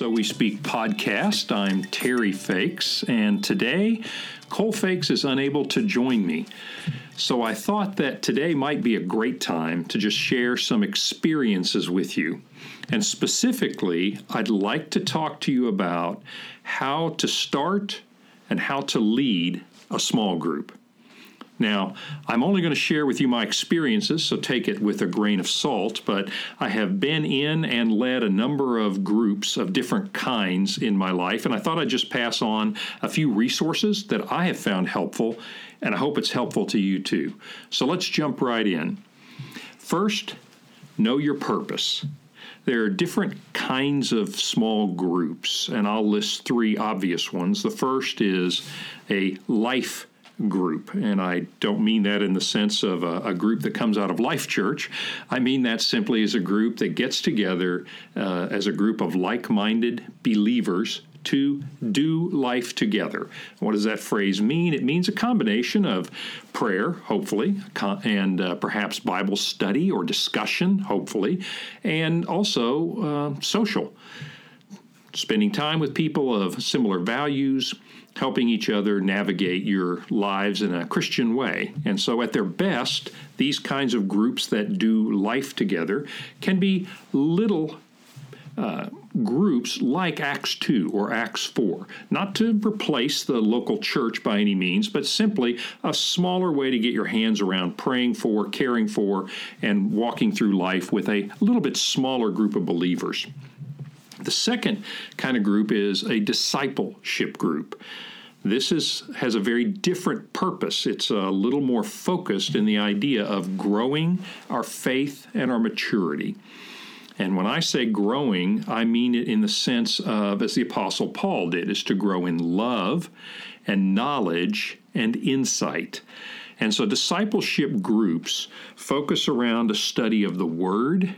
So We Speak podcast. I'm Terry Fakes, and today Cole Fakes is unable to join me. So I thought that today might be a great time to just share some experiences with you. And specifically, I'd like to talk to you about how to start and how to lead a small group. Now, I'm only going to share with you my experiences, so take it with a grain of salt, but I have been in and led a number of groups of different kinds in my life, and I thought I'd just pass on a few resources that I have found helpful, and I hope it's helpful to you too. So let's jump right in. First, know your purpose. There are different kinds of small groups, and I'll list three obvious ones. The first is a life group. And I don't mean that in the sense of a, a, group that comes out of Life Church. I mean that simply as a group that gets together uh, as a group of like minded believers to do life together. What does that phrase mean? It means a combination of prayer, hopefully, and uh, perhaps Bible study or discussion, hopefully, and also uh, social. Spending time with people of similar values, helping each other navigate your lives in a Christian way. And so, at their best, these kinds of groups that do life together can be little uh, groups like Acts 2 or Acts 4, not to replace the local church by any means, but simply a smaller way to get your hands around praying for, caring for, and walking through life with a little bit smaller group of believers. The second kind of group is a discipleship group. This is, has a very different purpose. It's a little more focused in the idea of growing our faith and our maturity. And when I say growing, I mean it in the sense of, as the Apostle Paul did, is to grow in love and knowledge and insight. And so discipleship groups focus around a study of the Word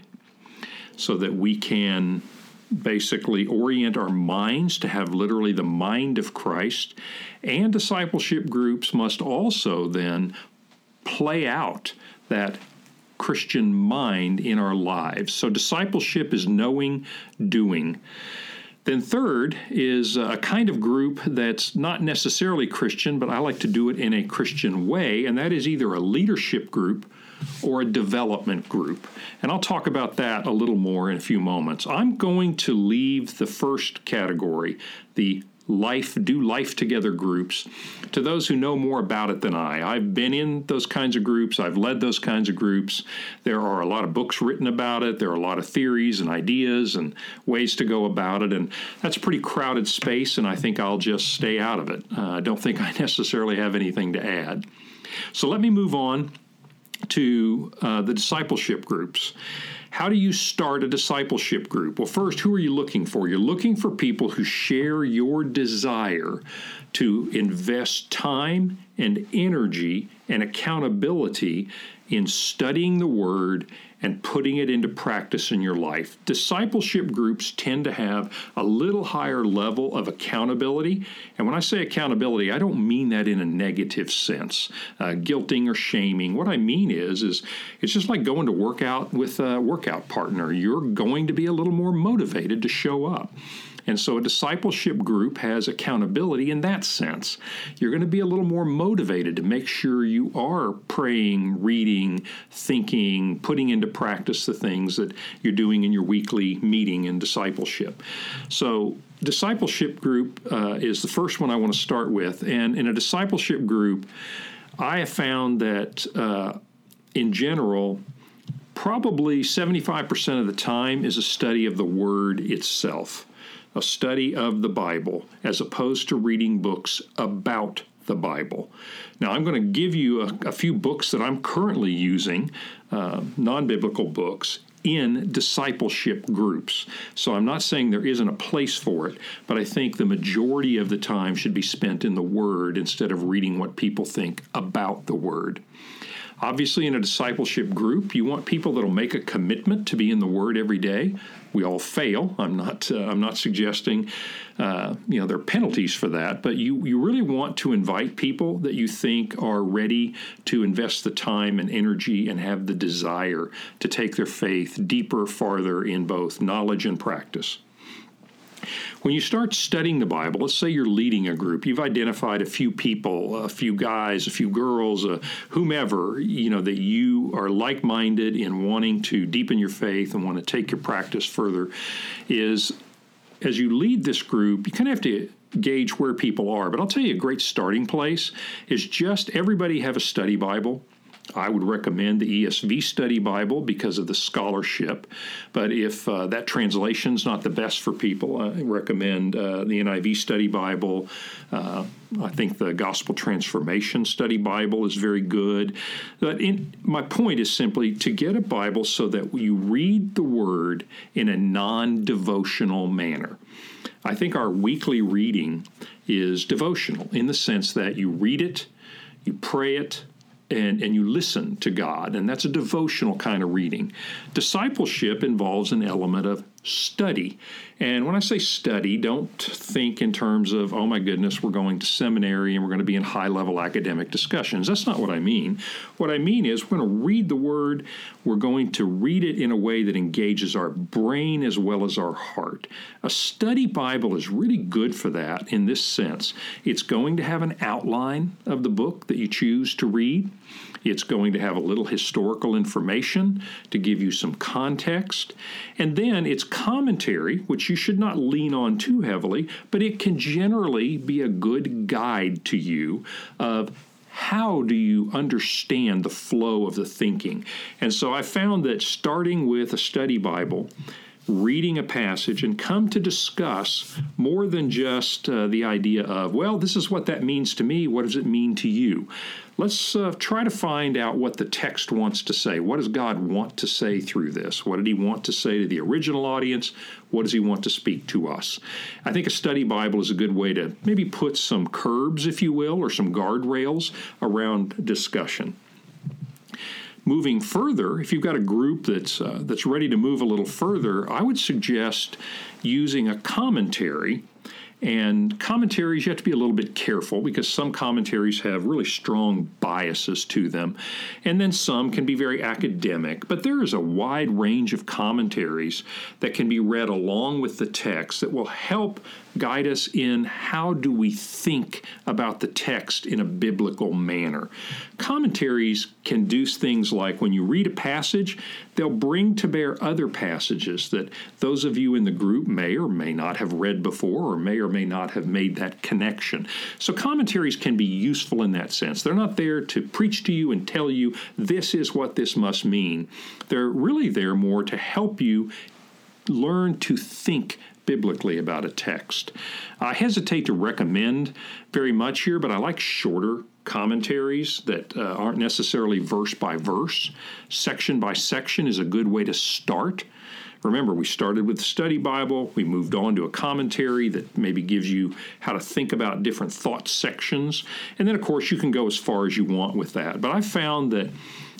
so that we can basically orient our minds to have literally the mind of Christ. And discipleship groups must also then play out that Christian mind in our lives. So, discipleship is knowing, doing. Then, third is a kind of group that's not necessarily Christian, but I like to do it in a Christian way, and that is either a leadership group or a development group. And I'll talk about that a little more in a few moments. I'm going to leave the first category, the life do life together groups to those who know more about it than I. I've been in those kinds of groups, I've led those kinds of groups. There are a lot of books written about it, there are a lot of theories and ideas and ways to go about it and that's a pretty crowded space and I think I'll just stay out of it. Uh, I don't think I necessarily have anything to add. So let me move on to uh, the discipleship groups. How do you start a discipleship group? Well, first, who are you looking for? You're looking for people who share your desire to invest time and energy and accountability in studying the Word and putting it into practice in your life. Discipleship groups tend to have a little higher level of accountability. And when I say accountability, I don't mean that in a negative sense, uh, guilting or shaming. What I mean is, is it's just like going to work out with a workout partner. You're going to be a little more motivated to show up. And so a discipleship group has accountability in that sense. You're going to be a little more motivated to make sure you are praying, reading, thinking, putting into practice the things that you're doing in your weekly meeting in discipleship. So discipleship group uh, is the first one I want to start with. And in a discipleship group, I have found that uh, in general, probably 75% of the time is a study of the Word itself a study of the Bible as opposed to reading books about the Bible. Now, I'm going to give you a, a few books that I'm currently using, uh, non biblical books, in discipleship groups. So I'm not saying there isn't a place for it, but I think the majority of the time should be spent in the Word instead of reading what people think about the Word. Obviously, in a discipleship group, you want people that'll make a commitment to be in the Word every day. We all fail. I'm not. Uh, I'm not suggesting, uh, you know, there are penalties for that. But you you really want to invite people that you think are ready to invest the time and energy and have the desire to take their faith deeper, farther in both knowledge and practice. When you start studying the Bible, let's say you're leading a group, you've identified a few people, a few guys, a few girls, uh, whomever, you know, that you are like minded in wanting to deepen your faith and want to take your practice further, is as you lead this group, you kind of have to gauge where people are. But I'll tell you a great starting place is just everybody have a study Bible. I would recommend the ESV Study Bible because of the scholarship. But if uh, that translation is not the best for people, I recommend uh, the NIV Study Bible. Uh, I think the Gospel Transformation Study Bible is very good. But in, my point is simply to get a Bible so that you read the Word in a non devotional manner. I think our weekly reading is devotional in the sense that you read it, you pray it, and, and you listen to God, and that's a devotional kind of reading. Discipleship involves an element of study. And when I say study, don't think in terms of, oh my goodness, we're going to seminary and we're going to be in high level academic discussions. That's not what I mean. What I mean is we're going to read the word, we're going to read it in a way that engages our brain as well as our heart. A study Bible is really good for that in this sense. It's going to have an outline of the book that you choose to read. It's going to have a little historical information to give you some context. And then it's commentary, which you should not lean on too heavily, but it can generally be a good guide to you of how do you understand the flow of the thinking? And so I found that starting with a study Bible, reading a passage, and come to discuss more than just uh, the idea of, well, this is what that means to me. What does it mean to you? Let's uh, try to find out what the text wants to say. What does God want to say through this? What did He want to say to the original audience? What does He want to speak to us? I think a study Bible is a good way to maybe put some curbs, if you will, or some guardrails around discussion. Moving further, if you've got a group that's uh, that's ready to move a little further, I would suggest using a commentary and commentaries, you have to be a little bit careful because some commentaries have really strong biases to them. And then some can be very academic. But there is a wide range of commentaries that can be read along with the text that will help guide us in how do we think about the text in a biblical manner. Commentaries can do things like when you read a passage, they'll bring to bear other passages that those of you in the group may or may not have read before or may or may not have made that connection. So commentaries can be useful in that sense. They're not there to preach to you and tell you this is what this must mean. They're really there more to help you learn to think biblically about a text. I hesitate to recommend very much here, but I like shorter commentaries that uh, aren't necessarily verse by verse. Section by section is a good way to start. Remember, we started with the study Bible, we moved on to a commentary that maybe gives you how to think about different thought sections. And then, of course, you can go as far as you want with that. But I found that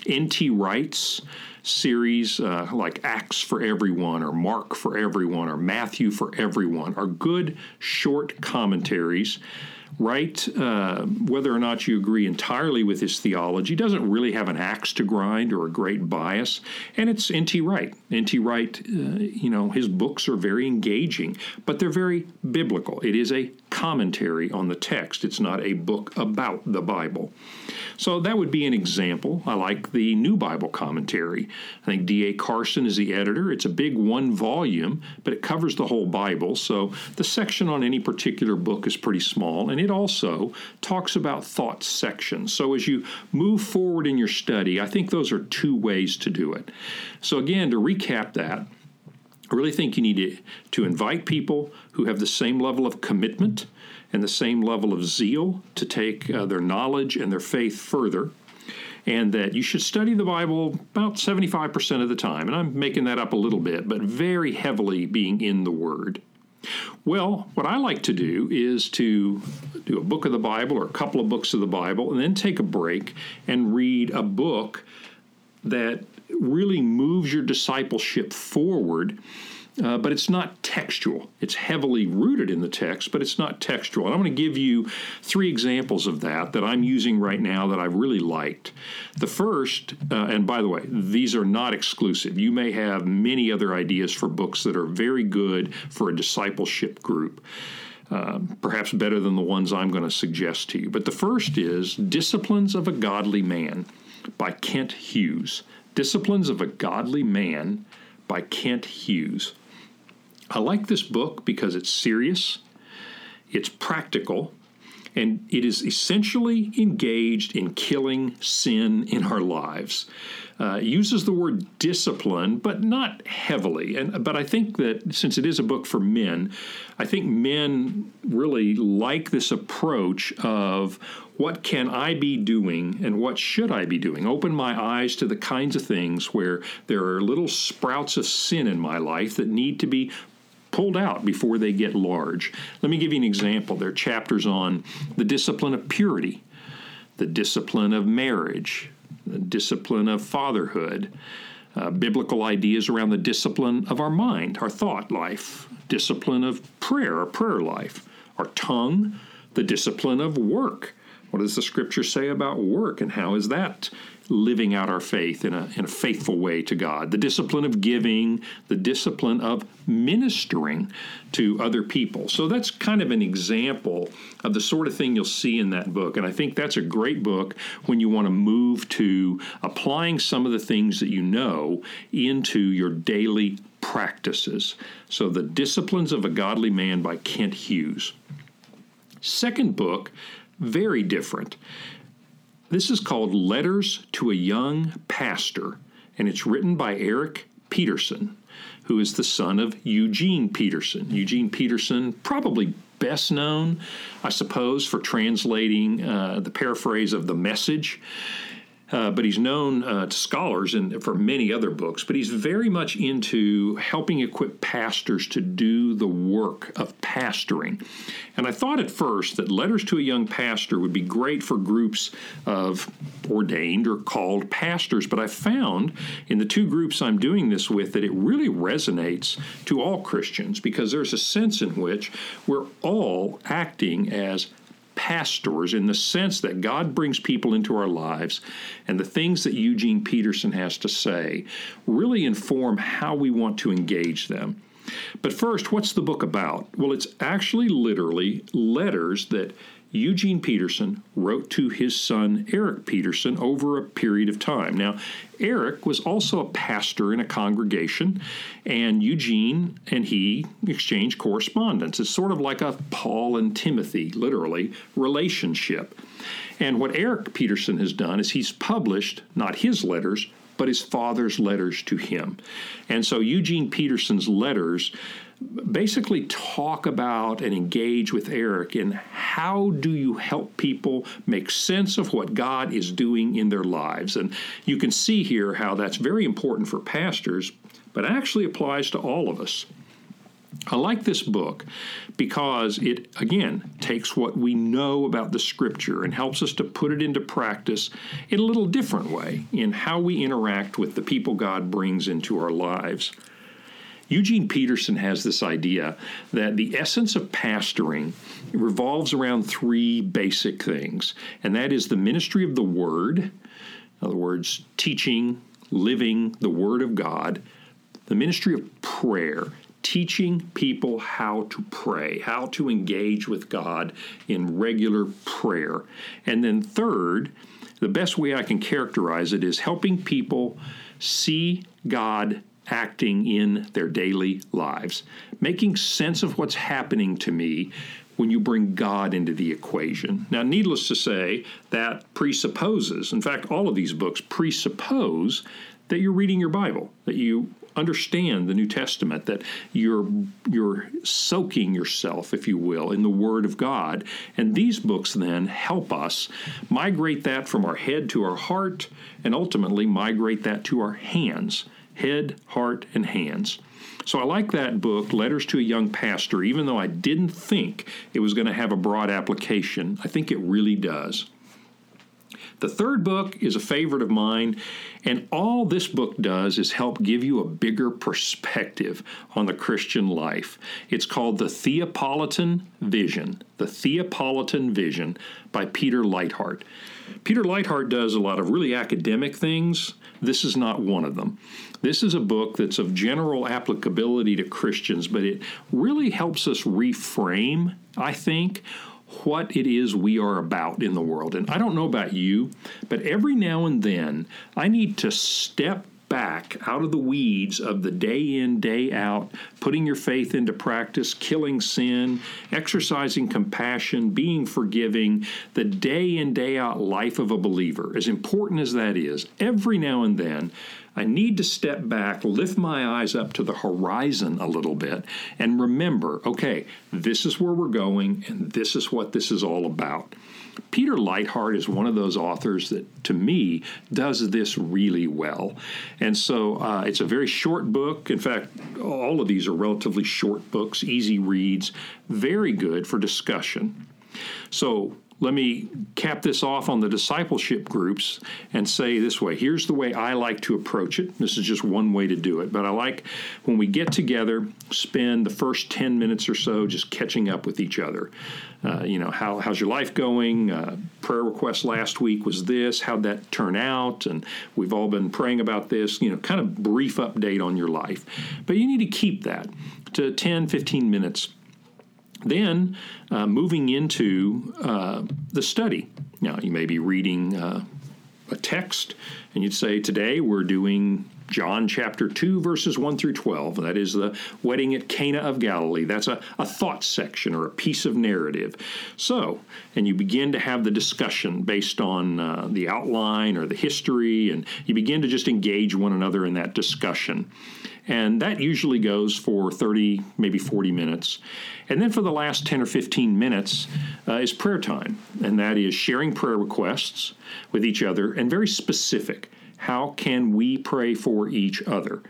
N.T. Wright's series uh, like Acts for Everyone or Mark for Everyone or Matthew for Everyone are good short commentaries. Wright, uh, whether or not you agree entirely with his theology, doesn't really have an axe to grind or a great bias. And it's N.T. Wright. N.T. Wright, uh, you know, his books are very engaging, but they're very biblical. It is a commentary on the text, it's not a book about the Bible. So that would be an example. I like the New Bible Commentary. I think D.A. Carson is the editor. It's a big one volume, but it covers the whole Bible. So the section on any particular book is pretty small, and it also talks about thought sections. So as you move forward in your study, I think those are two ways to do it. So again, to recap that, I really think you need to, to invite people who have the same level of commitment and the same level of zeal to take uh, their knowledge and their faith further. And that you should study the Bible about 75% of the time. And I'm making that up a little bit, but very heavily being in the Word. Well, what I like to do is to do a book of the Bible or a couple of books of the Bible and then take a break and read a book that really moves your discipleship forward uh, but it's not textual. It's heavily rooted in the text, but it's not textual. And I'm going to give you three examples of that that I'm using right now that I've really liked. The first, uh, and by the way, these are not exclusive. You may have many other ideas for books that are very good for a discipleship group. Uh, perhaps better than the ones I'm going to suggest to you. But the first is Disciplines of a Godly Man by Kent Hughes. Disciplines of a Godly Man by Kent Hughes. I like this book because it's serious, it's practical, and it is essentially engaged in killing sin in our lives. Uh, uses the word discipline, but not heavily. And but I think that since it is a book for men, I think men really like this approach of what can I be doing and what should I be doing? Open my eyes to the kinds of things where there are little sprouts of sin in my life that need to be pulled out before they get large. Let me give you an example. There are chapters on the discipline of purity, the discipline of marriage, the discipline of fatherhood, uh, biblical ideas around the discipline of our mind, our thought life, discipline of prayer, our prayer life, our tongue, the discipline of work. What does the scripture say about work and how is that living out our faith in a, in a faithful way to God, the discipline of giving, the discipline of ministering to other people. So that's kind of an example of the sort of thing you'll see in that book. And I think that's a great book when you want to move to applying some of the things that you know into your daily practices. So, The Disciplines of a Godly Man by Kent Hughes. Second book, very different. This is called Letters to a Young Pastor, and it's written by Eric Peterson, who is the son of Eugene Peterson. Eugene Peterson, probably best known, I suppose, for translating uh, the paraphrase of The Message uh, but he's known uh, to scholars and for many other books. But he's very much into helping equip pastors to do the work of pastoring. And I thought at first that Letters to a Young Pastor would be great for groups of ordained or called pastors. But I found in the two groups I'm doing this with that it really resonates to all Christians because there's a sense in which we're all acting as pastors in the sense that God brings people into our lives, and the things that Eugene Peterson has to say really inform how we want to engage them. But first, what's the book about? Well, it's actually literally letters that Eugene Peterson wrote to his son Eric Peterson over a period of time. Now, Eric was also a pastor in a congregation, and Eugene and he exchanged correspondence. It's sort of like a Paul and Timothy, literally, relationship. And what Eric Peterson has done is he's published not his letters, but his father's letters to him. And so Eugene Peterson's letters basically talk about and engage with Eric in how do you help people make sense of what God is doing in their lives. And you can see here how that's very important for pastors, but actually applies to all of us. I like this book because it, again, takes what we know about the scripture and helps us to put it into practice in a little different way in how we interact with the people God brings into our lives. Eugene Peterson has this idea that the essence of pastoring revolves around three basic things, and that is the ministry of the Word, in other words, teaching, living the Word of God, the ministry of prayer, teaching people how to pray, how to engage with God in regular prayer. And then, third, the best way I can characterize it is helping people see God acting in their daily lives, making sense of what's happening to me when you bring God into the equation. Now, needless to say, that presupposes, in fact, all of these books presuppose that you're reading your Bible, that you understand the New Testament, that you're you're soaking yourself, if you will, in the Word of God. And these books then help us migrate that from our head to our heart and ultimately migrate that to our hands head, heart, and hands. So I like that book, Letters to a Young Pastor, even though I didn't think it was going to have a broad application. I think it really does. The third book is a favorite of mine, and all this book does is help give you a bigger perspective on the Christian life. It's called The Theopolitan Vision, The Theopolitan Vision by Peter Leithart. Peter Leithart does a lot of really academic things. This is not one of them. This is a book that's of general applicability to Christians, but it really helps us reframe, I think, what it is we are about in the world. And I don't know about you, but every now and then I need to step back out of the weeds of the day in, day out, putting your faith into practice, killing sin, exercising compassion, being forgiving, the day in, day out life of a believer, as important as that is, every now and then I need to step back, lift my eyes up to the horizon a little bit, and remember okay, this is where we're going, and this is what this is all about. Peter Leithart is one of those authors that, to me, does this really well. And so uh, it's a very short book. In fact, all of these are relatively short books, easy reads, very good for discussion. So let me cap this off on the discipleship groups and say this way here's the way I like to approach it. This is just one way to do it, but I like when we get together, spend the first 10 minutes or so just catching up with each other. Uh, you know, how, how's your life going? Uh, prayer request last week was this. How'd that turn out? And we've all been praying about this. You know, kind of brief update on your life. But you need to keep that to 10, 15 minutes then uh, moving into uh, the study. Now, you may be reading uh, a text, and you'd say, Today we're doing John chapter 2, verses 1 through 12. That is the wedding at Cana of Galilee. That's a, a thought section or a piece of narrative. So, and you begin to have the discussion based on uh, the outline or the history, and you begin to just engage one another in that discussion. And that usually goes for 30, maybe 40 minutes. And then for the last 10 or 15 minutes uh, is prayer time, and that is sharing prayer requests with each other and very specific. How can we pray for each other?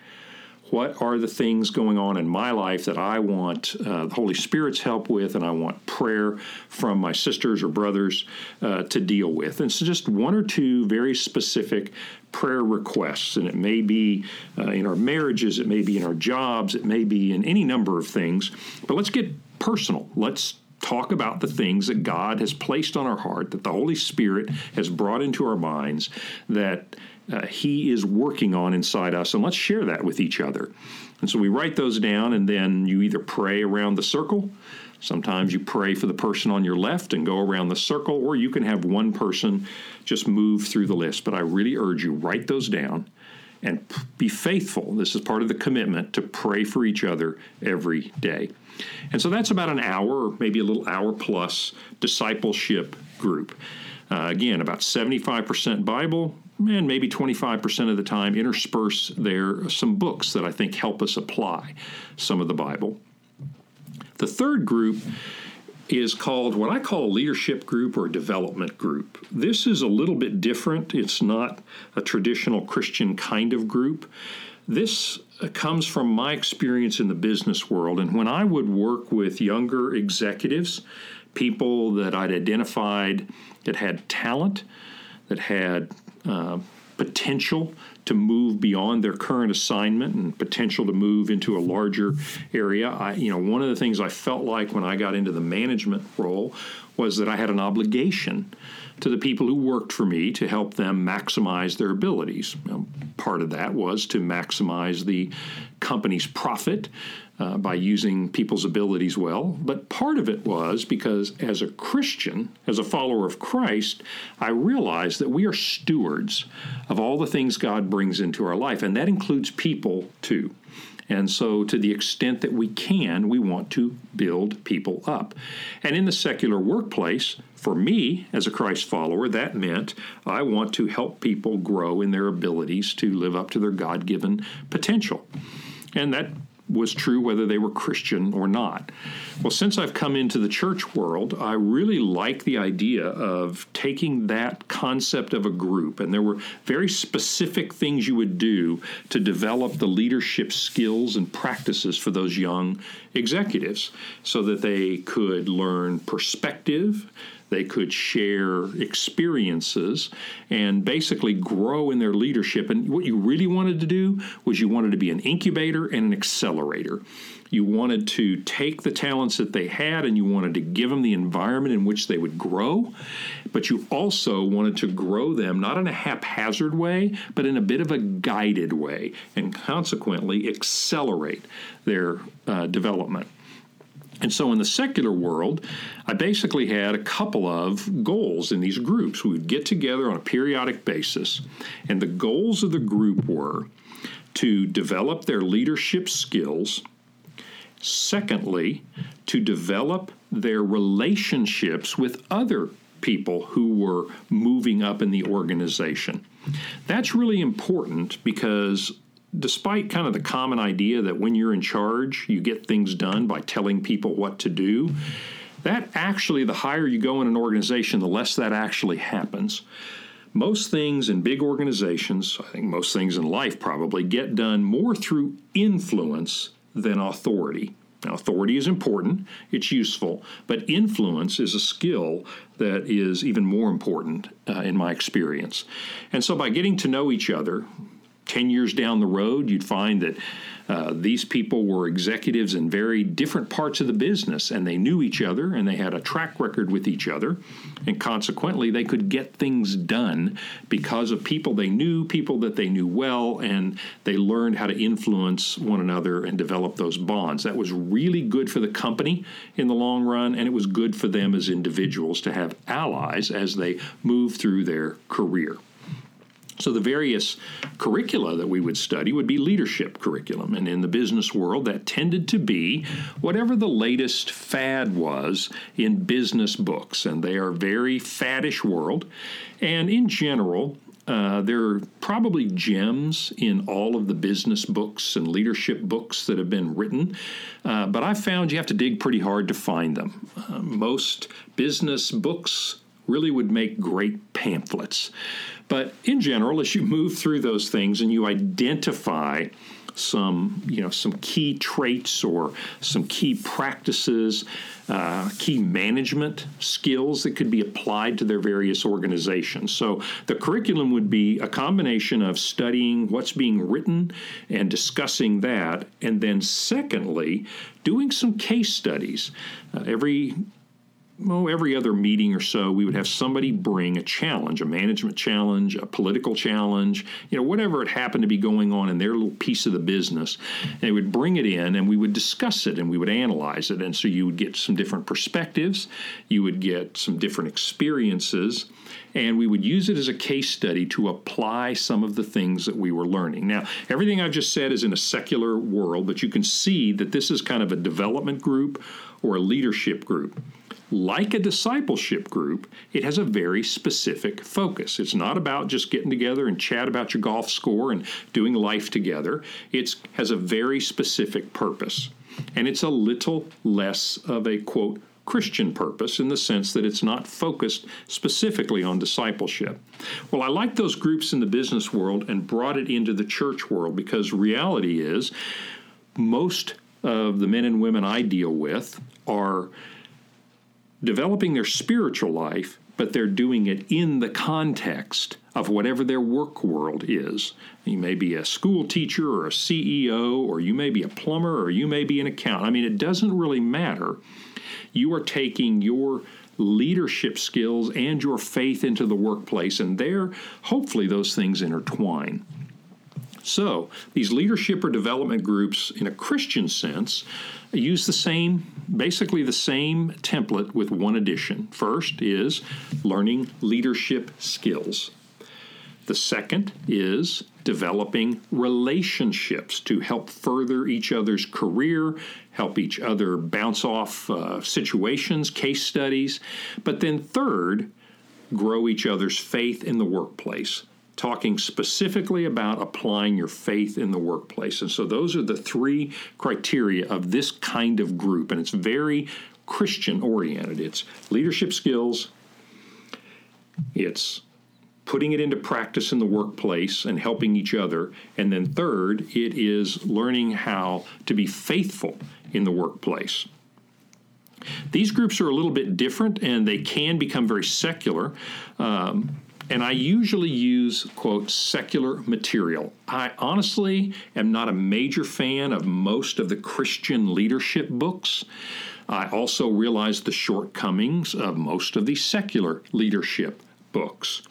What are the things going on in my life that I want uh, the Holy Spirit's help with, and I want prayer from my sisters or brothers uh, to deal with? And so, just one or two very specific prayer requests, and it may be uh, in our marriages, it may be in our jobs, it may be in any number of things. But let's get personal. Let's talk about the things that God has placed on our heart, that the Holy Spirit has brought into our minds, that uh, He is working on inside us, and let's share that with each other. And so we write those down, and then you either pray around the circle. Sometimes you pray for the person on your left and go around the circle, or you can have one person just move through the list. But I really urge you, write those down and be faithful. This is part of the commitment to pray for each other every day. And so that's about an hour or maybe a little hour plus discipleship group. Uh, again, about 75% Bible, and maybe 25% of the time intersperse there some books that I think help us apply some of the Bible. The third group is called what I call a leadership group or a development group. This is a little bit different. It's not a traditional Christian kind of group. This comes from my experience in the business world. And when I would work with younger executives, people that I'd identified that had talent, that had uh, potential to move beyond their current assignment and potential to move into a larger area. I, you know, one of the things I felt like when I got into the management role was that I had an obligation to the people who worked for me to help them maximize their abilities. Know, part of that was to maximize the company's profit uh, by using people's abilities well, but part of it was because as a Christian, as a follower of Christ, I realized that we are stewards of all the things God brings into our life, and that includes people too. And so, to the extent that we can, we want to build people up. And in the secular workplace, for me as a Christ follower, that meant I want to help people grow in their abilities to live up to their God given potential. And that was true whether they were Christian or not. Well, since I've come into the church world, I really like the idea of taking that concept of a group, and there were very specific things you would do to develop the leadership skills and practices for those young executives so that they could learn perspective They could share experiences and basically grow in their leadership. And what you really wanted to do was you wanted to be an incubator and an accelerator. You wanted to take the talents that they had and you wanted to give them the environment in which they would grow, but you also wanted to grow them not in a haphazard way, but in a bit of a guided way, and consequently accelerate their uh, development. And so in the secular world, I basically had a couple of goals in these groups. We would get together on a periodic basis, and the goals of the group were to develop their leadership skills Secondly, to develop their relationships with other people who were moving up in the organization. That's really important because despite kind of the common idea that when you're in charge, you get things done by telling people what to do, that actually, the higher you go in an organization, the less that actually happens. Most things in big organizations, I think most things in life probably, get done more through influence than authority. Now, authority is important, it's useful, but influence is a skill that is even more important uh, in my experience. And so, by getting to know each other, 10 years down the road, you'd find that uh, these people were executives in very different parts of the business, and they knew each other and they had a track record with each other. And consequently, they could get things done because of people they knew, people that they knew well, and they learned how to influence one another and develop those bonds. That was really good for the company in the long run, and it was good for them as individuals to have allies as they move through their career. So, the various curricula that we would study would be leadership curriculum. And in the business world, that tended to be whatever the latest fad was in business books. And they are very faddish world. And in general, uh, there are probably gems in all of the business books and leadership books that have been written, uh, but I've found you have to dig pretty hard to find them. Uh, most business books really would make great pamphlets. But in general, as you move through those things and you identify some, you know, some key traits or some key practices, uh, key management skills that could be applied to their various organizations. So the curriculum would be a combination of studying what's being written and discussing that, and then secondly, doing some case studies. Uh, every well, every other meeting or so, we would have somebody bring a challenge, a management challenge, a political challenge, you know, whatever it happened to be going on in their little piece of the business. And they would bring it in and we would discuss it and we would analyze it. And so you would get some different perspectives, you would get some different experiences, and we would use it as a case study to apply some of the things that we were learning. Now, everything I've just said is in a secular world, but you can see that this is kind of a development group or a leadership group like a discipleship group, it has a very specific focus. It's not about just getting together and chat about your golf score and doing life together. It has a very specific purpose. And it's a little less of a quote Christian purpose in the sense that it's not focused specifically on discipleship. Well, I like those groups in the business world and brought it into the church world because reality is most of the men and women I deal with are developing their spiritual life, but they're doing it in the context of whatever their work world is. You may be a school teacher or a CEO, or you may be a plumber, or you may be an accountant. I mean, it doesn't really matter. You are taking your leadership skills and your faith into the workplace, and there, hopefully, those things intertwine. So, these leadership or development groups, in a Christian sense, use the same, basically the same template with one addition. First is learning leadership skills. The second is developing relationships to help further each other's career, help each other bounce off uh, situations, case studies. But then, third, grow each other's faith in the workplace talking specifically about applying your faith in the workplace. And so those are the three criteria of this kind of group. And it's very Christian oriented it's leadership skills, it's putting it into practice in the workplace and helping each other. And then, third, it is learning how to be faithful in the workplace. These groups are a little bit different and they can become very secular. Um, and I usually use, quote, secular material. I honestly am not a major fan of most of the Christian leadership books. I also realize the shortcomings of most of the secular leadership books.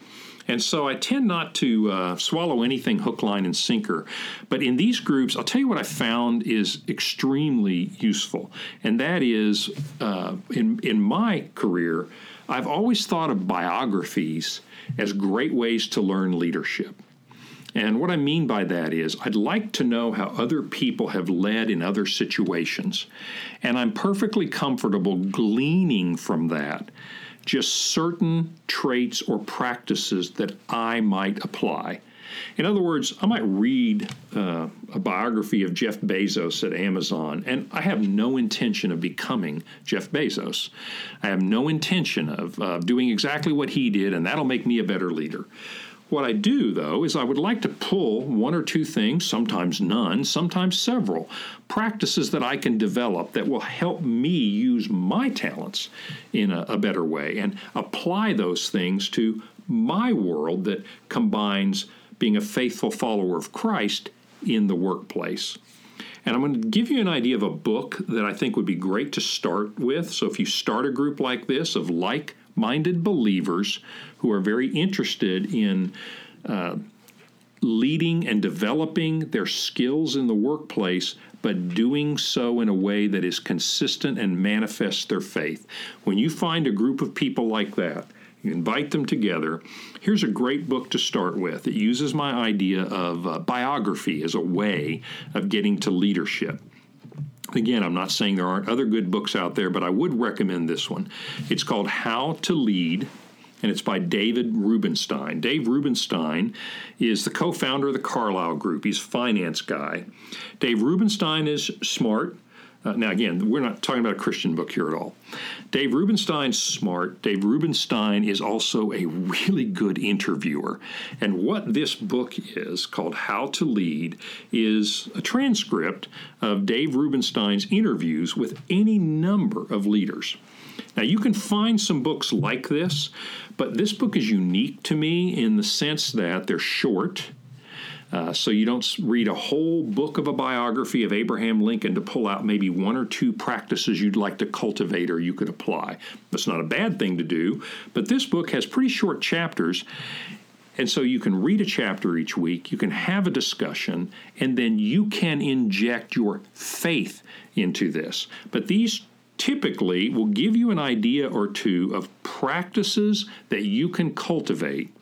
And so I tend not to uh, swallow anything hook, line, and sinker. But in these groups, I'll tell you what I found is extremely useful. And that is, uh, in, in my career, I've always thought of biographies as great ways to learn leadership. And what I mean by that is, I'd like to know how other people have led in other situations. And I'm perfectly comfortable gleaning from that just certain traits or practices that I might apply. In other words, I might read uh, a biography of Jeff Bezos at Amazon, and I have no intention of becoming Jeff Bezos. I have no intention of uh, doing exactly what he did, and that'll make me a better leader. What I do, though, is I would like to pull one or two things, sometimes none, sometimes several, practices that I can develop that will help me use my talents in a, a better way and apply those things to my world that combines being a faithful follower of Christ in the workplace. And I'm going to give you an idea of a book that I think would be great to start with. So if you start a group like this of like minded believers who are very interested in uh, leading and developing their skills in the workplace, but doing so in a way that is consistent and manifests their faith. When you find a group of people like that, you invite them together. Here's a great book to start with. It uses my idea of uh, biography as a way of getting to leadership. Again, I'm not saying there aren't other good books out there, but I would recommend this one. It's called How to Lead, and it's by David Rubenstein. Dave Rubenstein is the co founder of the Carlyle Group, he's a finance guy. Dave Rubenstein is smart. Uh, now, again, we're not talking about a Christian book here at all. Dave Rubenstein's smart. Dave Rubenstein is also a really good interviewer. And what this book is, called How to Lead, is a transcript of Dave Rubenstein's interviews with any number of leaders. Now, you can find some books like this, but this book is unique to me in the sense that they're short uh, so you don't read a whole book of a biography of Abraham Lincoln to pull out maybe one or two practices you'd like to cultivate or you could apply. That's not a bad thing to do, but this book has pretty short chapters. And so you can read a chapter each week, you can have a discussion, and then you can inject your faith into this. But these typically will give you an idea or two of practices that you can cultivate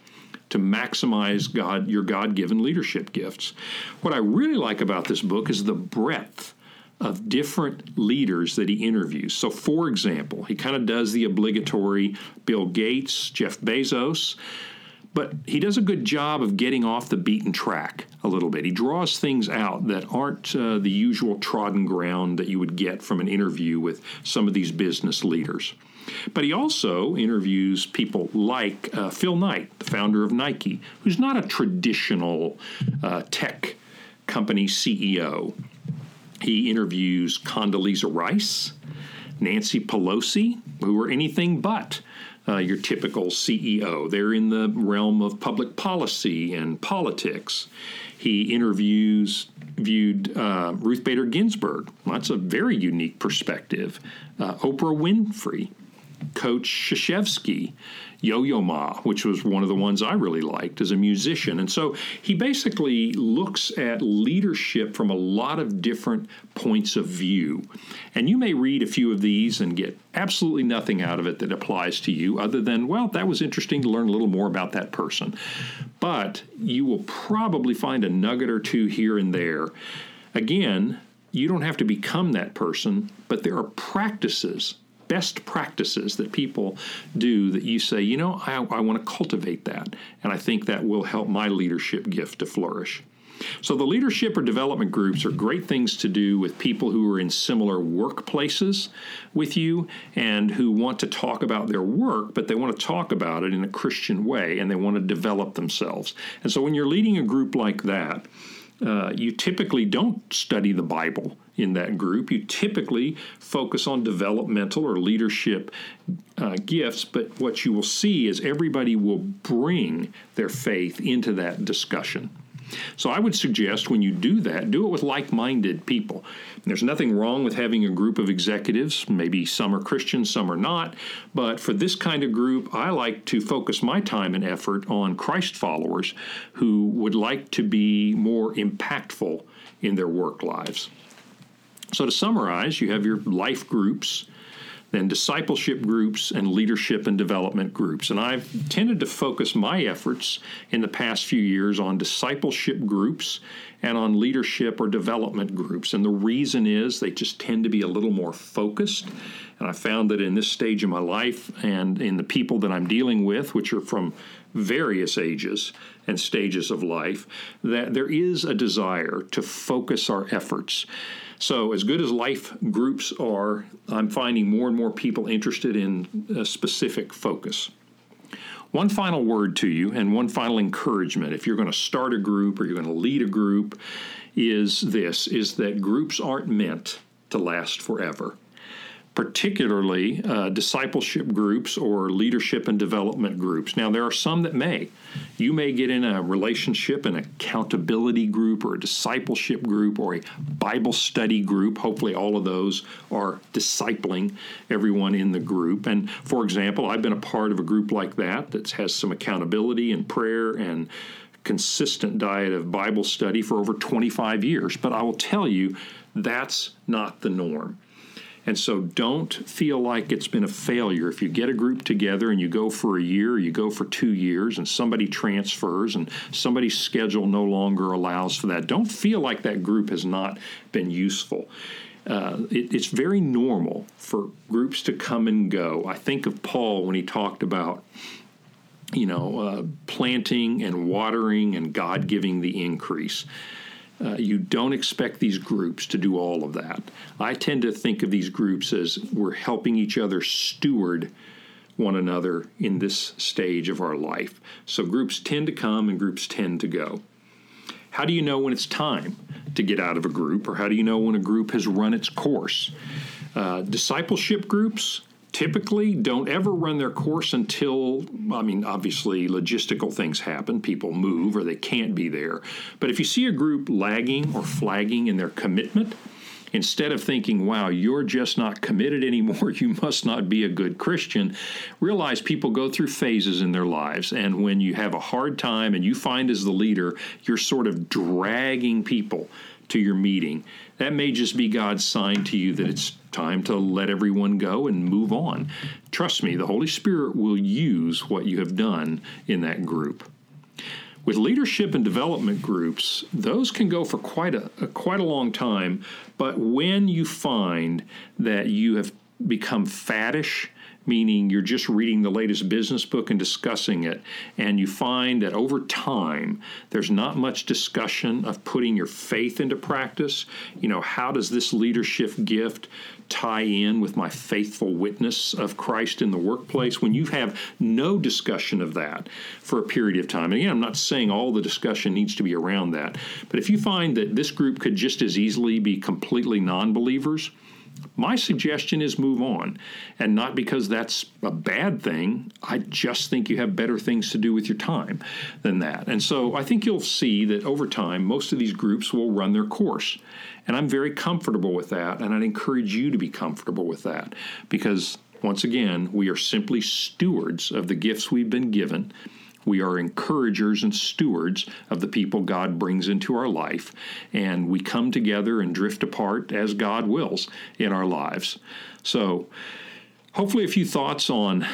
to maximize God your God-given leadership gifts. What I really like about this book is the breadth of different leaders that he interviews. So, for example, he kind of does the obligatory Bill Gates, Jeff Bezos, but he does a good job of getting off the beaten track a little bit. He draws things out that aren't uh, the usual trodden ground that you would get from an interview with some of these business leaders. But he also interviews people like uh, Phil Knight, the founder of Nike, who's not a traditional uh, tech company CEO. He interviews Condoleezza Rice, Nancy Pelosi, who are anything but uh, your typical CEO. They're in the realm of public policy and politics. He interviews viewed uh, Ruth Bader Ginsburg. Well, that's a very unique perspective. Uh, Oprah Winfrey, Coach Krzyzewski, Yo Yo Ma, which was one of the ones I really liked as a musician. And so he basically looks at leadership from a lot of different points of view. And you may read a few of these and get absolutely nothing out of it that applies to you, other than, well, that was interesting to learn a little more about that person. But you will probably find a nugget or two here and there. Again, you don't have to become that person, but there are practices best practices that people do that you say, you know, I, I want to cultivate that. And I think that will help my leadership gift to flourish. So, the leadership or development groups are great things to do with people who are in similar workplaces with you and who want to talk about their work, but they want to talk about it in a Christian way and they want to develop themselves. And so, when you're leading a group like that, uh, you typically don't study the Bible in that group. You typically focus on developmental or leadership uh, gifts, but what you will see is everybody will bring their faith into that discussion. So I would suggest when you do that, do it with like minded people. There's nothing wrong with having a group of executives. Maybe some are Christians, some are not. But for this kind of group, I like to focus my time and effort on Christ followers who would like to be more impactful in their work lives. So, to summarize, you have your life groups then discipleship groups and leadership and development groups. And I've tended to focus my efforts in the past few years on discipleship groups and on leadership or development groups. And the reason is they just tend to be a little more focused. And I found that in this stage of my life and in the people that I'm dealing with, which are from various ages and stages of life, that there is a desire to focus our efforts. So, as good as life groups are, I'm finding more and more people interested in a specific focus. One final word to you and one final encouragement if you're going to start a group or you're going to lead a group is this is that groups aren't meant to last forever particularly uh, discipleship groups or leadership and development groups. Now, there are some that may. You may get in a relationship, an accountability group, or a discipleship group, or a Bible study group. Hopefully, all of those are discipling everyone in the group. And for example, I've been a part of a group like that that has some accountability and prayer and consistent diet of Bible study for over 25 years. But I will tell you, that's not the norm. And so don't feel like it's been a failure. If you get a group together and you go for a year, you go for two years, and somebody transfers and somebody's schedule no longer allows for that, don't feel like that group has not been useful. Uh, it, it's very normal for groups to come and go. I think of Paul when he talked about you know, uh, planting and watering and God giving the increase. Uh, you don't expect these groups to do all of that. I tend to think of these groups as we're helping each other steward one another in this stage of our life. So groups tend to come and groups tend to go. How do you know when it's time to get out of a group, or how do you know when a group has run its course? Uh, discipleship groups typically don't ever run their course until, I mean, obviously logistical things happen. People move or they can't be there. But if you see a group lagging or flagging in their commitment, instead of thinking, wow, you're just not committed anymore, you must not be a good Christian, realize people go through phases in their lives. And when you have a hard time and you find as the leader, you're sort of dragging people to your meeting, that may just be God's sign to you that it's time to let everyone go and move on. Trust me, the Holy Spirit will use what you have done in that group. With leadership and development groups, those can go for quite a, a quite a long time, but when you find that you have become faddish meaning you're just reading the latest business book and discussing it, and you find that over time there's not much discussion of putting your faith into practice. You know, how does this leadership gift tie in with my faithful witness of Christ in the workplace? When you have no discussion of that for a period of time, and again, I'm not saying all the discussion needs to be around that, but if you find that this group could just as easily be completely non believers, my suggestion is move on. And not because that's a bad thing. I just think you have better things to do with your time than that. And so I think you'll see that over time, most of these groups will run their course. And I'm very comfortable with that. And I'd encourage you to be comfortable with that because, once again, we are simply stewards of the gifts we've been given we are encouragers and stewards of the people God brings into our life, and we come together and drift apart as God wills in our lives. So, hopefully, a few thoughts on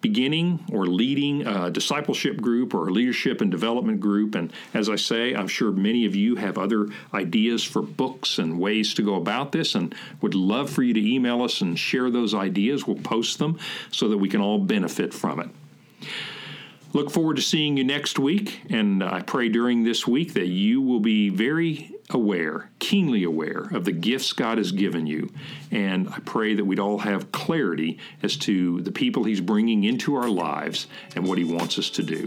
beginning or leading a discipleship group or a leadership and development group. And as I say, I'm sure many of you have other ideas for books and ways to go about this and would love for you to email us and share those ideas. We'll post them so that we can all benefit from it. Look forward to seeing you next week, and I pray during this week that you will be very aware, keenly aware of the gifts God has given you. And I pray that we'd all have clarity as to the people He's bringing into our lives and what He wants us to do.